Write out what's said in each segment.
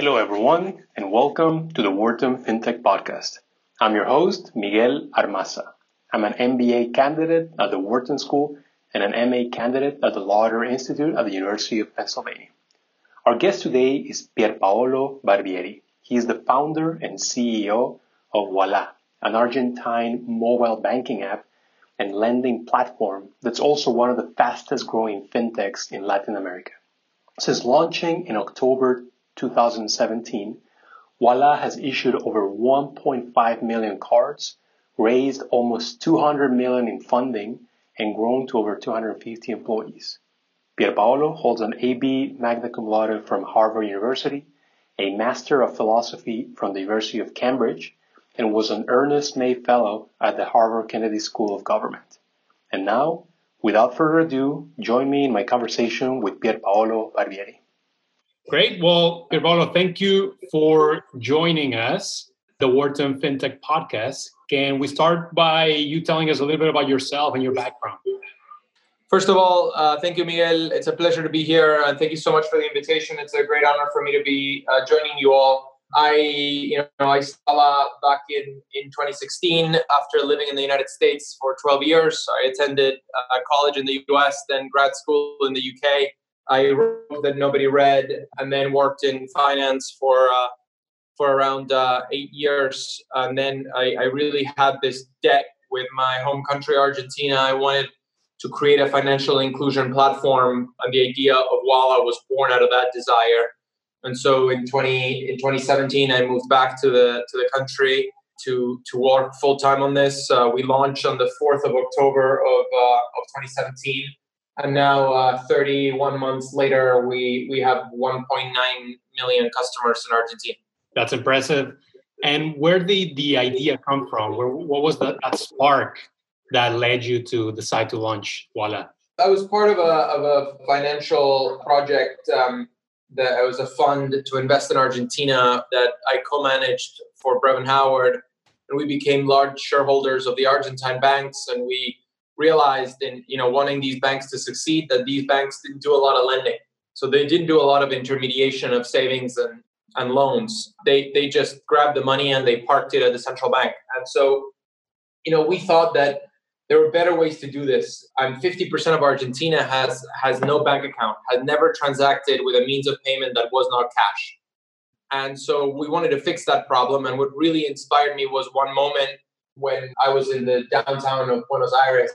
Hello, everyone, and welcome to the Wharton FinTech Podcast. I'm your host, Miguel Armaza. I'm an MBA candidate at the Wharton School and an MA candidate at the Lauder Institute at the University of Pennsylvania. Our guest today is Pierpaolo Barbieri. He is the founder and CEO of Ualá, an Argentine mobile banking app and lending platform that's also one of the fastest growing fintechs in Latin America. Since launching in October 2017, Ualá has issued over 1.5 million cards, raised almost 200 million in funding, and grown to over 250 employees. Pierpaolo holds an AB magna cum laude from Harvard University, a Master of Philosophy from the University of Cambridge, and was an Ernest May Fellow at the Harvard Kennedy School of Government. And now, without further ado, join me in my conversation with Pierpaolo Barbieri. Great. Well, Pierpaolo, thank you for joining us, the Wharton FinTech Podcast. Can we start by you telling us a little bit about yourself and your background? First of all, uh, thank you, Miguel. It's a pleasure to be here, and thank you so much for the invitation. It's a great honor for me to be uh, joining you all. I, you know, I saw back in in 2016 after living in the United States for 12 years. I attended uh, college in the U.S., then grad school in the U.K. I wrote that nobody read, and then worked in finance for uh, for around uh, eight years. And then I, I, really had this debt with my home country, Argentina. I wanted to create a financial inclusion platform, and the idea of Ualá was born out of that desire. And so in 20 in 2017, I moved back to the to the country to to work full time on this. Uh, we launched on the 4th of October of uh, of 2017 and now uh, 31 months later we we have 1.9 million customers in argentina. That's impressive. And where did the idea come from? Where, what was the, that spark that led you to decide to launch Ualá i was part of a, of a financial project um, that was a fund to invest in argentina that i co-managed for Brevan Howard. And we became large shareholders of the argentine banks and we realized in you know wanting these banks to succeed that these banks didn't do a lot of lending. So they didn't do a lot of intermediation of savings and, and loans. They they just grabbed the money and they parked it at the central bank. And so you know we thought that there were better ways to do this. And 50% of argentina has has no bank account has never transacted with a means of payment that was not cash. And so we wanted to fix that problem. And what really inspired me was one moment when I was in the downtown of Buenos Aires,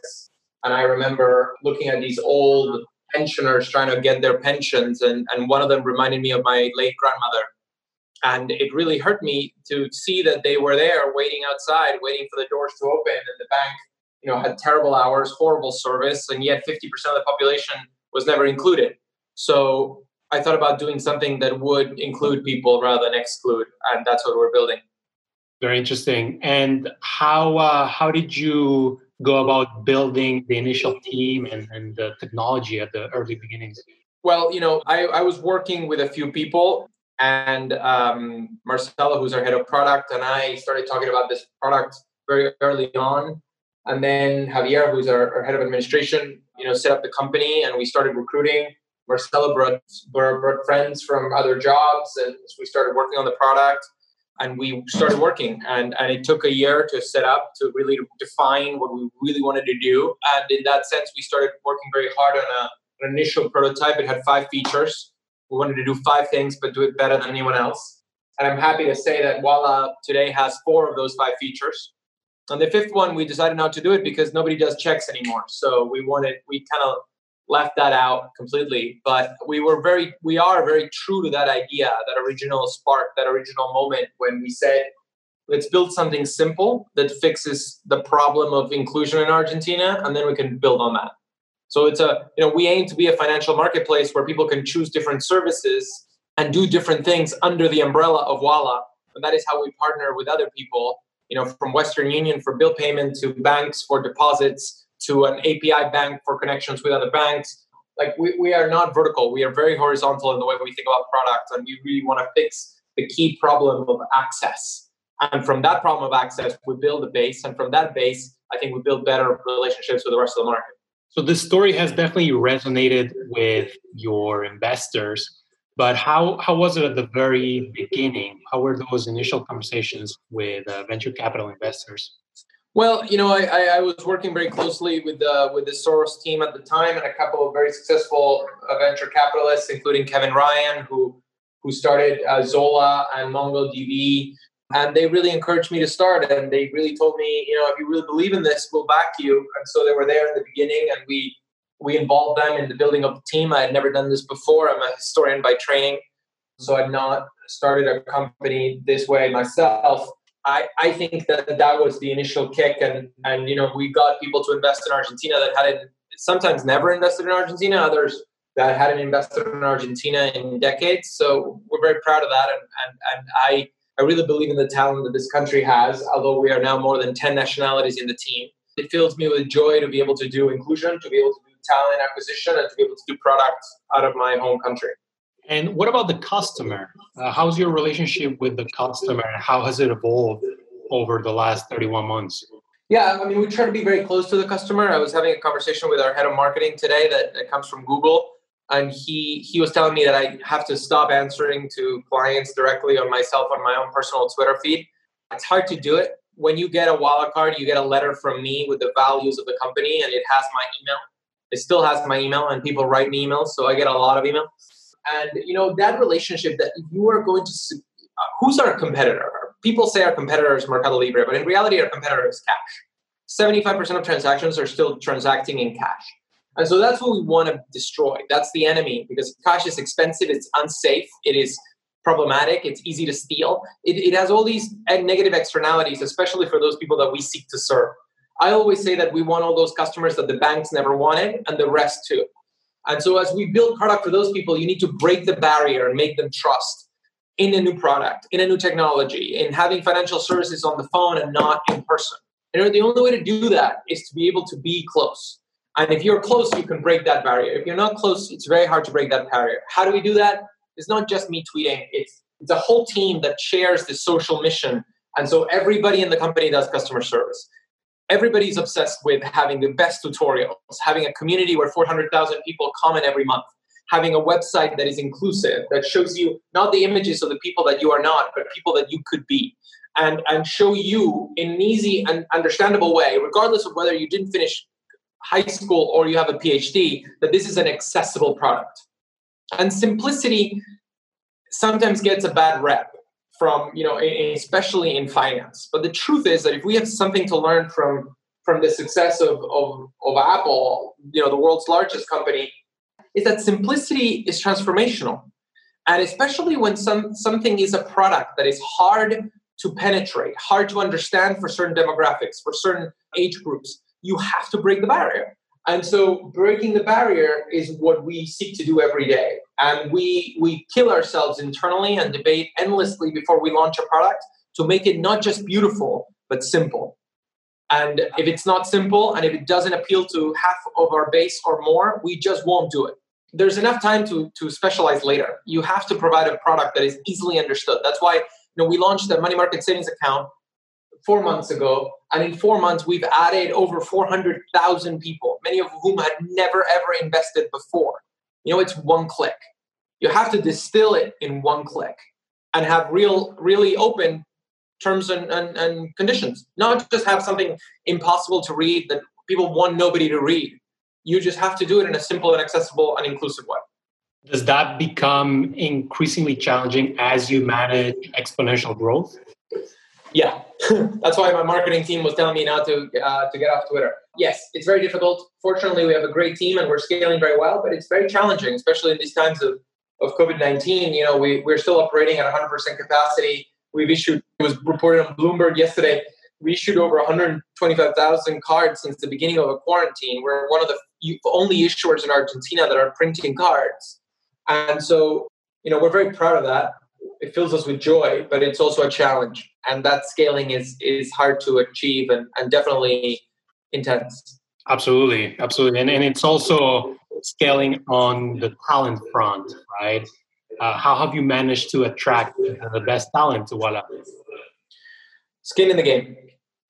and I remember looking at these old pensioners trying to get their pensions, and, and one of them reminded me of my late grandmother. And it really hurt me to see that they were there waiting outside, waiting for the doors to open, and the bank, you know, had terrible hours, horrible service, and yet 50% of the population was never included. So I thought about doing something that would include people rather than exclude, and that's what we're building. Very interesting. And how uh, how did you go about building the initial team and, and the technology at the early beginnings? Well, you know, I, I was working with a few people, and um, Marcelo, who's our head of product, and I started talking about this product very early on. And then Javier, who's our, our head of administration, you know, set up the company, and we started recruiting. Marcelo brought, brought, brought friends from other jobs, and we started working on the product and we started working. And, and it took a year to set up to really define what we really wanted to do. And in that sense we started working very hard on a, an initial prototype. It had five features. We wanted to do five things but do it better than anyone else. And i'm happy to say that Ualá today has four of those five features. And the fifth one we decided not to do it because nobody does checks anymore. So we wanted we kind of left that out completely but we were very we are very true to that idea that original spark that original moment when we said let's build something simple that fixes the problem of inclusion in argentina and then we can build on that. So it's a you know we aim to be a financial marketplace where people can choose different services and do different things under the umbrella of Ualá and that is how we partner with other people you know from western union for bill payment to banks for deposits to an API bank for connections with other banks. Like we, we are not vertical. We are very horizontal in the way we think about products, and we really want to fix the key problem of access. And from that problem of access, we build a base, and from that base, I think we build better relationships with the rest of the market. So this story has definitely resonated with your investors. But how, how was it at the very beginning? How were those initial conversations with uh, venture capital investors? Well, you know, I, I, I, was working very closely with the with the Soros team at the time, and a couple of very successful uh, venture capitalists, including Kevin Ryan, who who started uh, Zola and MongoDB, and they really encouraged me to start. And they really told me, you know, if you really believe in this, we'll back you. And so they were there in the beginning, and we we involved them in the building of the team. I had never done this before. I'm a historian by training, so I'd not started a company this way myself I, I think that that was the initial kick and and you know we got people to invest in Argentina that hadn't sometimes never invested in Argentina others that hadn't invested in Argentina in decades. So we're very proud of that. And and, and I I really believe in the talent that this country has although we are now more than 10 nationalities in the team. It fills me with joy to be able to do inclusion to be able to do talent acquisition and to be able to do products out of my home country and what about the customer? Uh, how's your relationship with the customer how has it evolved over the last 31 months? Yeah, I mean, we try to be very close to the customer. I was having a conversation with our head of marketing today that, that comes from Google, and he he was telling me that I have to stop answering to clients directly on myself on my own personal Twitter feed. It's hard to do it. When you get a wallet card, you get a letter from me with the values of the company, and it has my email. It still has my email, and people write me emails, so I get a lot of emails and you know that relationship that you are going to uh, who's our competitor? People say our competitor is mercado libre but in reality our competitor is cash. 75% of transactions are still transacting in cash. And so that's what we want to destroy. That's the enemy because cash is expensive it's unsafe it is problematic it's easy to steal. It, it has all these negative externalities especially for those people that we seek to serve. I always say that we want all those customers that the banks never wanted and the rest too and so as we build product for those people, you need to break the barrier and make them trust in a new product, in a new technology, in having financial services on the phone and not in person. And the only way to do that is to be able to be close. And if you're close, you can break that barrier. If you're not close, it's very hard to break that barrier. How do we do that? It's not just me tweeting. It's it's a whole team that shares the social mission. And so everybody in the company does customer service everybody's obsessed with having the best tutorials, having a community where 400,000 people comment every month, having a website that is inclusive, that shows you not the images of the people that you are not, but people that you could be. And, and show you in an easy and understandable way, regardless of whether you didn't finish high school or you have a PhD, that this is an accessible product. And simplicity sometimes gets a bad rep from you know especially in finance. But the truth is that if we have something to learn from from the success of, of, of apple you know the world's largest company is that simplicity is transformational. And especially when some something is a product that is hard to penetrate hard to understand for certain demographics for certain age groups you have to break the barrier and so breaking the barrier is what we seek to do every day. And we we kill ourselves internally and debate endlessly before we launch a product to make it not just beautiful, but simple. And if it's not simple and if it doesn't appeal to half of our base or more, we just won't do it. There's enough time to, to specialize later. You have to provide a product that is easily understood. That's why you know, we launched the money market savings account four months ago. And in four months, we've added over 400,000 people, many of whom had never ever invested before. You know, it's one click. You have to distill it in one click and have real, really open terms and, and, and conditions. Not just have something impossible to read that people want nobody to read. You just have to do it in a simple and accessible and inclusive way. Does that become increasingly challenging as you manage exponential growth? Yeah, that's why my marketing team was telling me now to uh, to get off Twitter. Yes, it's very difficult. Fortunately, we have a great team and we're scaling very well, but it's very challenging, especially in these times of, of COVID nineteen. You know, we we're still operating at 100 percent capacity. We've issued it was reported on Bloomberg yesterday. We issued over 125,000 cards since the beginning of a quarantine. We're one of the only issuers in Argentina that are printing cards, and so you know we're very proud of that it fills us with joy, but it's also a challenge. And that scaling is is hard to achieve and, and definitely intense. Absolutely, absolutely, and and it's also scaling on the talent front, right? Uh, how have you managed to attract the best talent to Ualá? Skin in the game.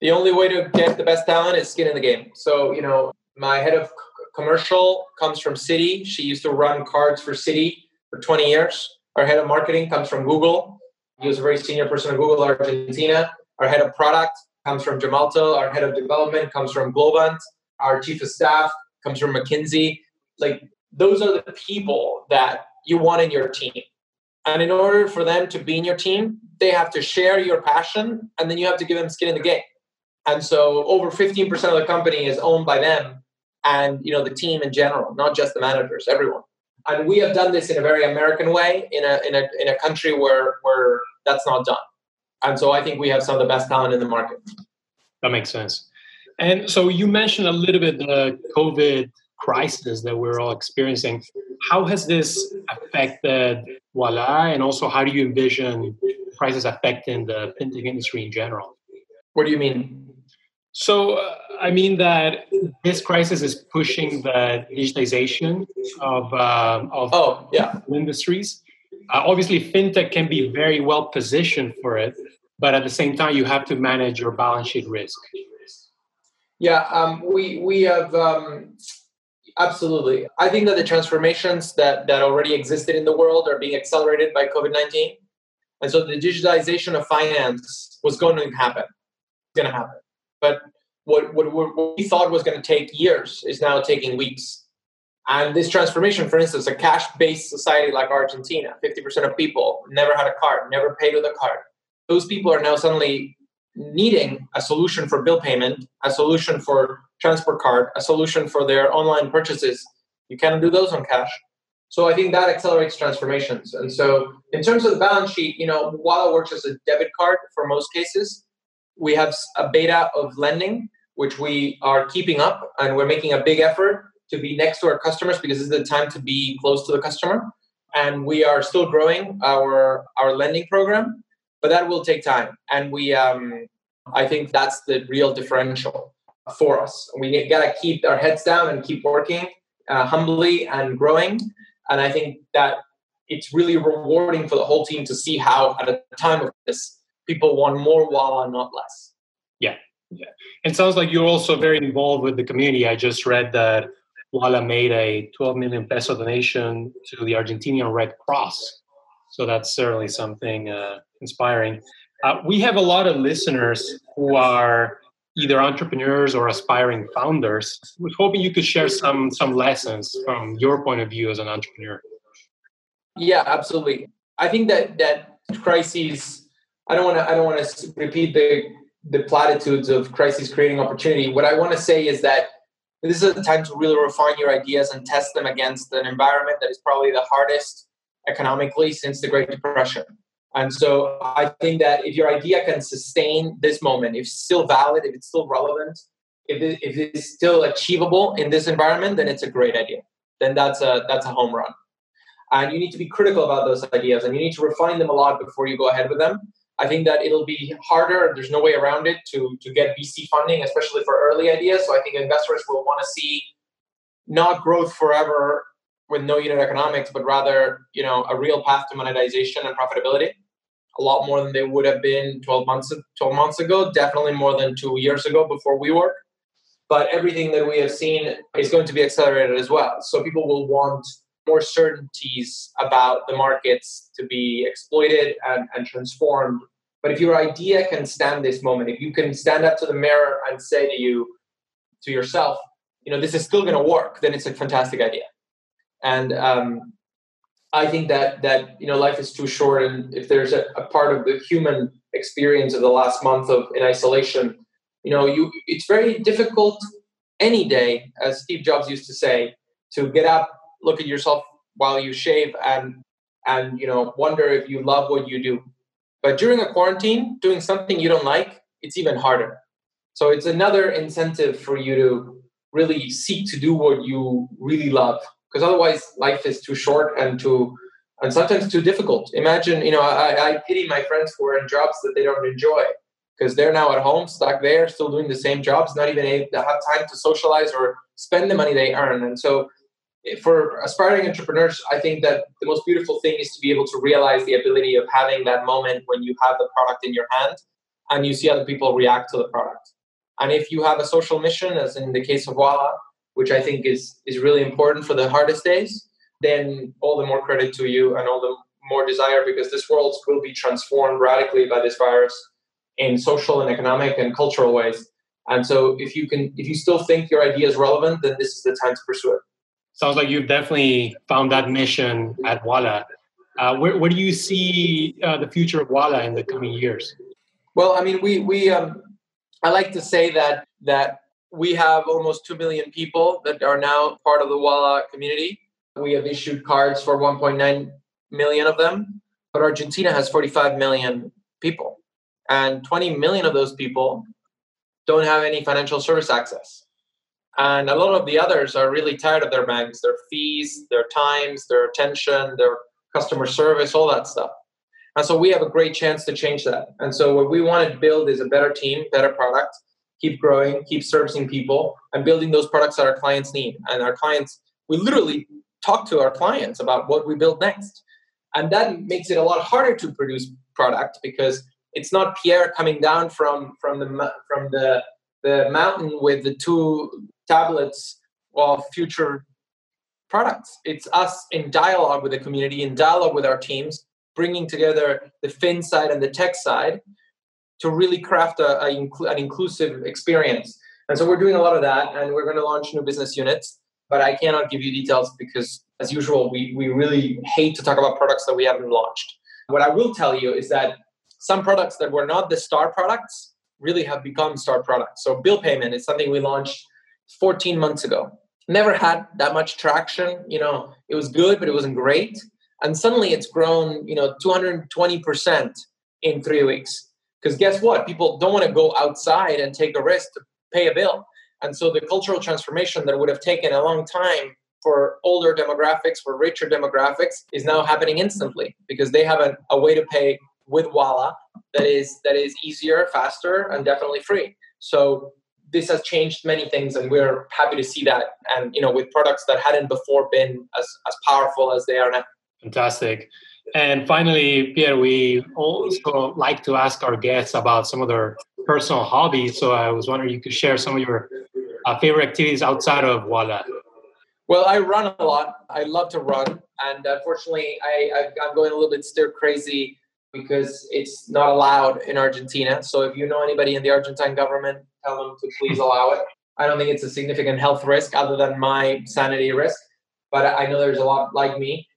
The only way to get the best talent is skin in the game. So you know, my head of commercial comes from Citi. She used to run cards for Citi for 20 years. Our head of marketing comes from Google. He was a very senior person at Google Argentina. Our head of product comes from Gemalto. Our head of development comes from Globant. Our chief of staff comes from McKinsey. Like those are the people that you want in your team. And in order for them to be in your team, they have to share your passion and then you have to give them skin in the game. And so over 15% of the company is owned by them and you know the team in general, not just the managers, everyone. And we have done this in a very American way in a in a in a country where where that's not done. And so I think we have some of the best talent in the market. That makes sense. And so you mentioned a little bit the COVID crisis that we're all experiencing. How has this affected Ualá? And also, how do you envision crisis affecting the fintech industry in general? What do you mean? So, uh, I mean that this crisis is pushing the digitization of, uh, of oh, yeah. industries. Uh, obviously, fintech can be very well positioned for it, but at the same time, you have to manage your balance sheet risk. Yeah, um, we we have um, absolutely. I think that the transformations that that already existed in the world are being accelerated by COVID nineteen, and so the digitalization of finance was going to happen. It's going to happen, but what, what, what we thought was going to take years is now taking weeks. And this transformation, for instance, a cash based society like Argentina, 50% of people never had a card, never paid with a card. Those people are now suddenly needing a solution for bill payment, a solution for transport card, a solution for their online purchases. You can't do those on cash. So I think that accelerates transformations. And so in terms of the balance sheet, you know, while it works as a debit card for most cases, we have a beta of lending, which we are keeping up, and we're making a big effort to be next to our customers because this is the time to be close to the customer. And we are still growing our our lending program, but that will take time. And we, um, I think that's the real differential for us. We gotta keep our heads down and keep working uh, humbly and growing. And I think that it's really rewarding for the whole team to see how, at a time of this, people want more Ualá, not less. Yeah, yeah. It sounds like you're also very involved with the community. I just read that Ualá made a 12 million peso donation to the Argentinian Red Cross. So that's certainly something uh, inspiring. Uh, we have a lot of listeners who are either entrepreneurs or aspiring founders. I was hoping you could share some some lessons from your point of view as an entrepreneur. Yeah, absolutely. I think that that crises I don't want to I don't want to repeat the the platitudes of crisis creating opportunity. What I want to say is that this is a time to really refine your ideas and test them against an environment that is probably the hardest economically since the Great Depression. And so I think that if your idea can sustain this moment, if it's still valid, if it's still relevant, if, it, if it's still achievable in this environment, then it's a great idea. Then that's a that's a home run. And you need to be critical about those ideas and you need to refine them a lot before you go ahead with them. I think that it'll be harder. There's no way around it to to get VC funding, especially for early ideas. So I think investors will want to see not growth forever with no unit economics, but rather you know a real path to monetization and profitability. A lot more than they would have been 12 months 12 months ago. Definitely more than two years ago before we WeWork. But everything that we have seen is going to be accelerated as well. So people will want more certainties about the markets to be exploited and, and transformed. But if your idea can stand this moment, if you can stand up to the mirror and say to you, to yourself, you know, this is still going to work, then it's a fantastic idea. And um, I think that that you know, life is too short, and if there's a, a part of the human experience of the last month of in isolation, you know, you it's very difficult any day, as Steve Jobs used to say, to get up look at yourself while you shave and and you know wonder if you love what you do but during a quarantine doing something you don't like it's even harder. So it's another incentive for you to really seek to do what you really love because otherwise life is too short and too and sometimes too difficult. Imagine you know i, I pity my friends who are in jobs that they don't enjoy because they're now at home stuck there still doing the same jobs not even able to have time to socialize or spend the money they earn. And so for aspiring entrepreneurs, I think that the most beautiful thing is to be able to realize the ability of having that moment when you have the product in your hand and you see other people react to the product. And if you have a social mission, as in the case of Ualá, which I think is is really important for the hardest days, then all the more credit to you and all the more desire because this world will be transformed radically by this virus in social and economic and cultural ways. And so if you can if you still think your idea is relevant, then this is the time to pursue it. Sounds like you've definitely found that mission at Ualá. Uh, where, where do you see uh, the future of Ualá in the coming years? Well, I mean, we we um, I like to say that that we have almost two million people that are now part of the Ualá community. We have issued cards for 1.9 million of them, but Argentina has 45 million people, and 20 million of those people don't have any financial service access. And a lot of the others are really tired of their banks, their fees, their times, their attention, their customer service, all that stuff. And so we have a great chance to change that. And so what we want to build is a better team, better product, keep growing, keep servicing people, and building those products that our clients need. And our clients, we literally talk to our clients about what we build next. And that makes it a lot harder to produce product because it's not Pierre coming down from from the from the the mountain with the two tablets of future products. It's us in dialogue with the community, in dialogue with our teams, bringing together the fin side and the tech side to really craft a, a an inclusive experience. And so we're doing a lot of that, and we're going to launch new business units. But I cannot give you details because, as usual, we, we really hate to talk about products that we haven't launched. What I will tell you is that some products that were not the star products really have become star products. So bill payment is something we launched 14 months ago. Never had that much traction. You know, it was good, but it wasn't great and suddenly it's grown you know 220% in three weeks because guess what people don't want to go outside and take a risk to pay a bill and so the cultural transformation that would have taken a long time for older demographics for richer demographics is now happening instantly because they have a, a way to pay with Ualá that is that is easier faster and definitely free so this has changed many things and we're happy to see that and you know with products that hadn't before been as, as powerful as they are now Fantastic. And finally, Pierre, we also like to ask our guests about some of their personal hobbies. So I was wondering you could share some of your uh, favorite activities outside of Ualá. Well, I run a lot. I love to run, and unfortunately, I, I am going a little bit stir crazy because it's not allowed in Argentina. So if you know anybody in the Argentine government, tell them to please allow it. I don't think it's a significant health risk other than my sanity risk, but I know there's a lot like me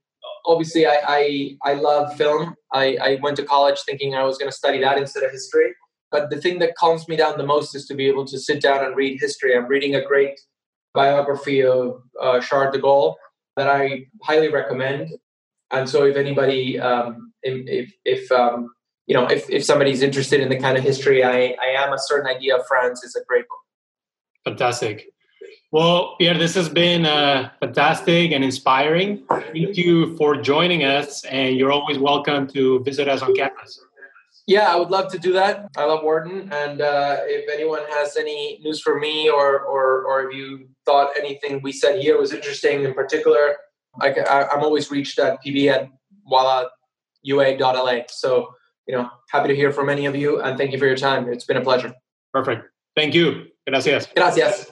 obviously I, I, I love film. I, I went to college thinking I was going to study that instead of history. But the thing that calms me down the most is to be able to sit down and read history. I'm reading a great biography of uh, Charles de Gaulle that I highly recommend. And so, if anybody, um, if if um, you know, if if somebody's interested in the kind of history I, I am, a certain idea of France is a great book. Fantastic. Well, Pierre, this has been uh, fantastic and inspiring. Thank you for joining us, and you're always welcome to visit us on campus. Yeah, I would love to do that. I love Wharton, and uh, if anyone has any news for me, or, or or if you thought anything we said here was interesting in particular, I, am always reached at pb at ualaua.la. So you know, happy to hear from any of you, and thank you for your time. It's been a pleasure. Perfect. Thank you. Gracias. Gracias.